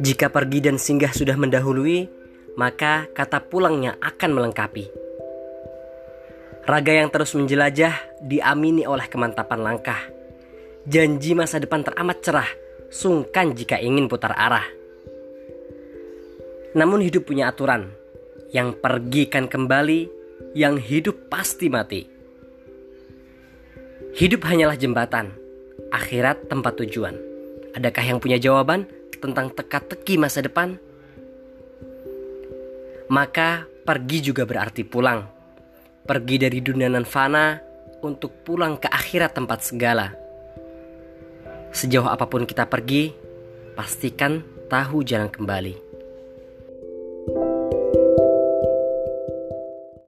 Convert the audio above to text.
Jika pergi dan singgah sudah mendahului, maka kata pulangnya akan melengkapi. Raga yang terus menjelajah diamini oleh kemantapan langkah. Janji masa depan teramat cerah, sungkan jika ingin putar arah. Namun hidup punya aturan, yang pergi kan kembali, yang hidup pasti mati. Hidup hanyalah jembatan, akhirat tempat tujuan. Adakah yang punya jawaban? Tentang teka-teki masa depan, maka pergi juga berarti pulang. Pergi dari dunia nan fana untuk pulang ke akhirat tempat segala. Sejauh apa pun kita pergi, pastikan tahu jalan kembali.